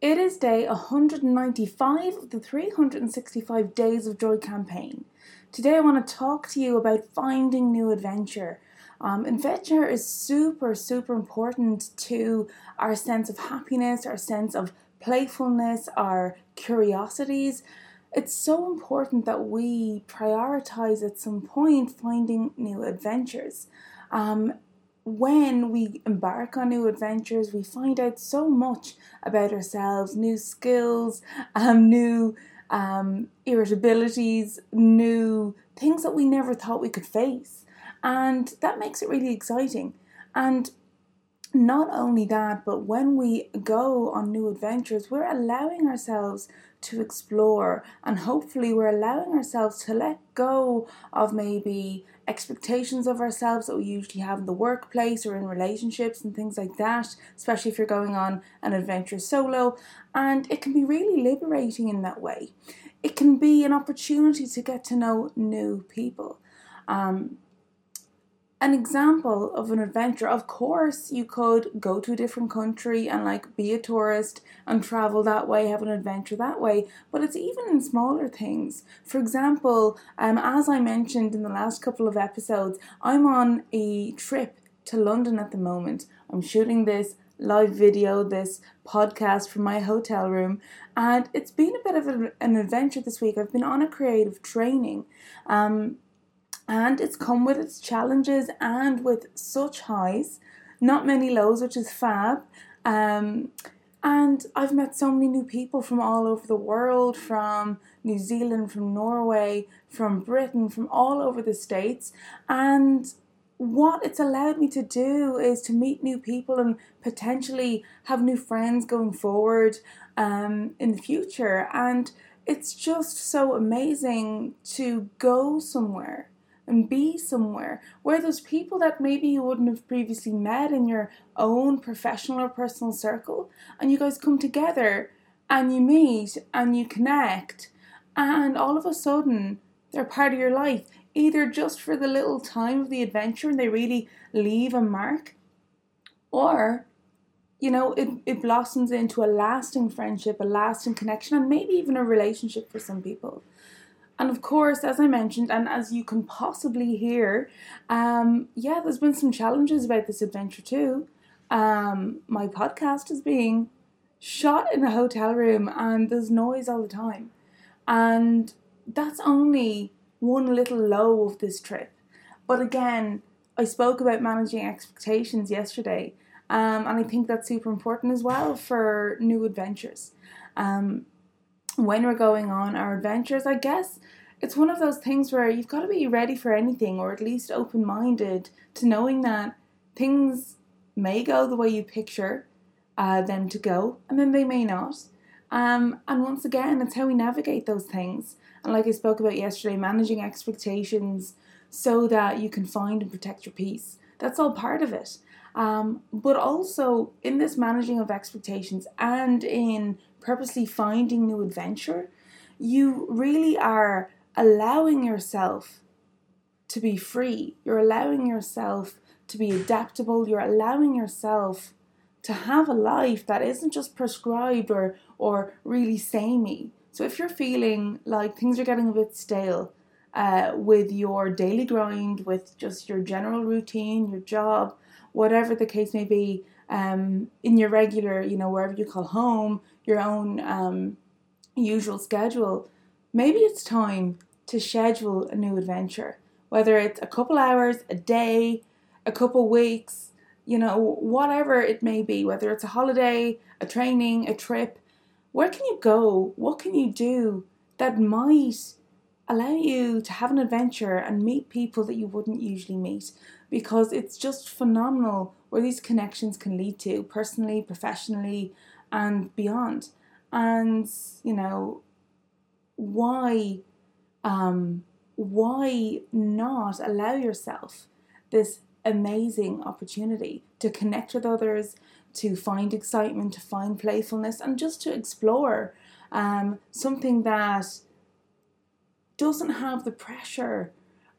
It is day 195 of the 365 Days of Joy campaign. Today, I want to talk to you about finding new adventure. Um, adventure is super, super important to our sense of happiness, our sense of playfulness, our curiosities. It's so important that we prioritize at some point finding new adventures. Um, when we embark on new adventures, we find out so much about ourselves, new skills, um, new um, irritabilities, new things that we never thought we could face. And that makes it really exciting. And not only that, but when we go on new adventures, we're allowing ourselves to explore and hopefully we're allowing ourselves to let go of maybe expectations of ourselves that we usually have in the workplace or in relationships and things like that, especially if you're going on an adventure solo. And it can be really liberating in that way. It can be an opportunity to get to know new people. Um, an example of an adventure. Of course you could go to a different country and like be a tourist and travel that way have an adventure that way but it's even in smaller things. For example um, as i mentioned in the last couple of episodes i'm on a trip to london at the moment. I'm shooting this live video this podcast from my hotel room and it's been a bit of a, an adventure this week. I've been on a creative training um, and it's come with its challenges and with such highs, not many lows, which is fab. Um, and I've met so many new people from all over the world, from New Zealand, from Norway, from Britain, from all over the States. And what it's allowed me to do is to meet new people and potentially have new friends going forward um, in the future. And it's just so amazing to go somewhere and be somewhere where there's people that maybe you wouldn't have previously met in your own professional or personal circle, and you guys come together and you meet and you connect, and all of a sudden they're part of your life, either just for the little time of the adventure and they really leave a mark, or you know, it, it blossoms into a lasting friendship, a lasting connection, and maybe even a relationship for some people. And of course, as I mentioned, and as you can possibly hear, um, yeah, there's been some challenges about this adventure too. Um, my podcast is being shot in a hotel room and there's noise all the time. And that's only one little low of this trip. But again, I spoke about managing expectations yesterday, um, and I think that's super important as well for new adventures. Um, when we're going on our adventures, I guess it's one of those things where you've got to be ready for anything or at least open minded to knowing that things may go the way you picture uh, them to go and then they may not. Um, and once again, it's how we navigate those things. And like I spoke about yesterday, managing expectations so that you can find and protect your peace. That's all part of it. Um, but also in this managing of expectations and in purposely finding new adventure, you really are allowing yourself to be free. You're allowing yourself to be adaptable. You're allowing yourself to have a life that isn't just prescribed or or really samey. So if you're feeling like things are getting a bit stale uh, with your daily grind, with just your general routine, your job, whatever the case may be, um, in your regular, you know, wherever you call home, your own um, usual schedule, maybe it's time to schedule a new adventure. Whether it's a couple hours, a day, a couple weeks, you know, whatever it may be, whether it's a holiday, a training, a trip, where can you go? What can you do that might allow you to have an adventure and meet people that you wouldn't usually meet? Because it's just phenomenal where these connections can lead to personally, professionally, and beyond. And, you know, why um, why not allow yourself this amazing opportunity to connect with others, to find excitement, to find playfulness, and just to explore um, something that doesn't have the pressure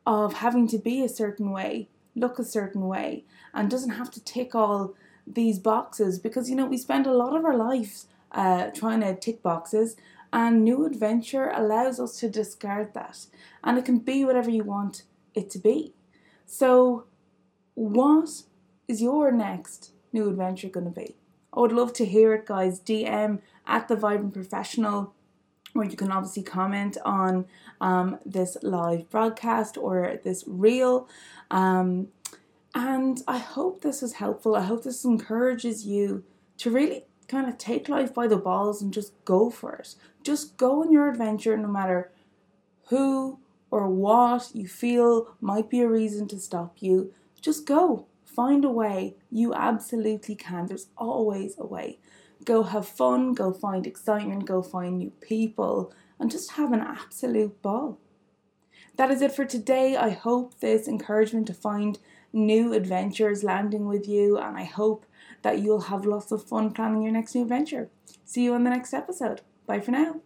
of having to be a certain way, look a certain way, and doesn't have to tick all these boxes because you know we spend a lot of our lives uh, trying to tick boxes, and new adventure allows us to discard that. And it can be whatever you want it to be. So, what is your next new adventure going to be? I would love to hear it, guys. DM at the Vibrant Professional, or you can obviously comment on um, this live broadcast or this reel. Um, and I hope this is helpful. I hope this encourages you to really kind of take life by the balls and just go for it. Just go on your adventure no matter who or what you feel might be a reason to stop you. Just go. Find a way. You absolutely can. There's always a way. Go have fun, go find excitement, go find new people, and just have an absolute ball. That is it for today. I hope this encouragement to find new adventures landing with you, and I hope that you'll have lots of fun planning your next new adventure. See you on the next episode. Bye for now.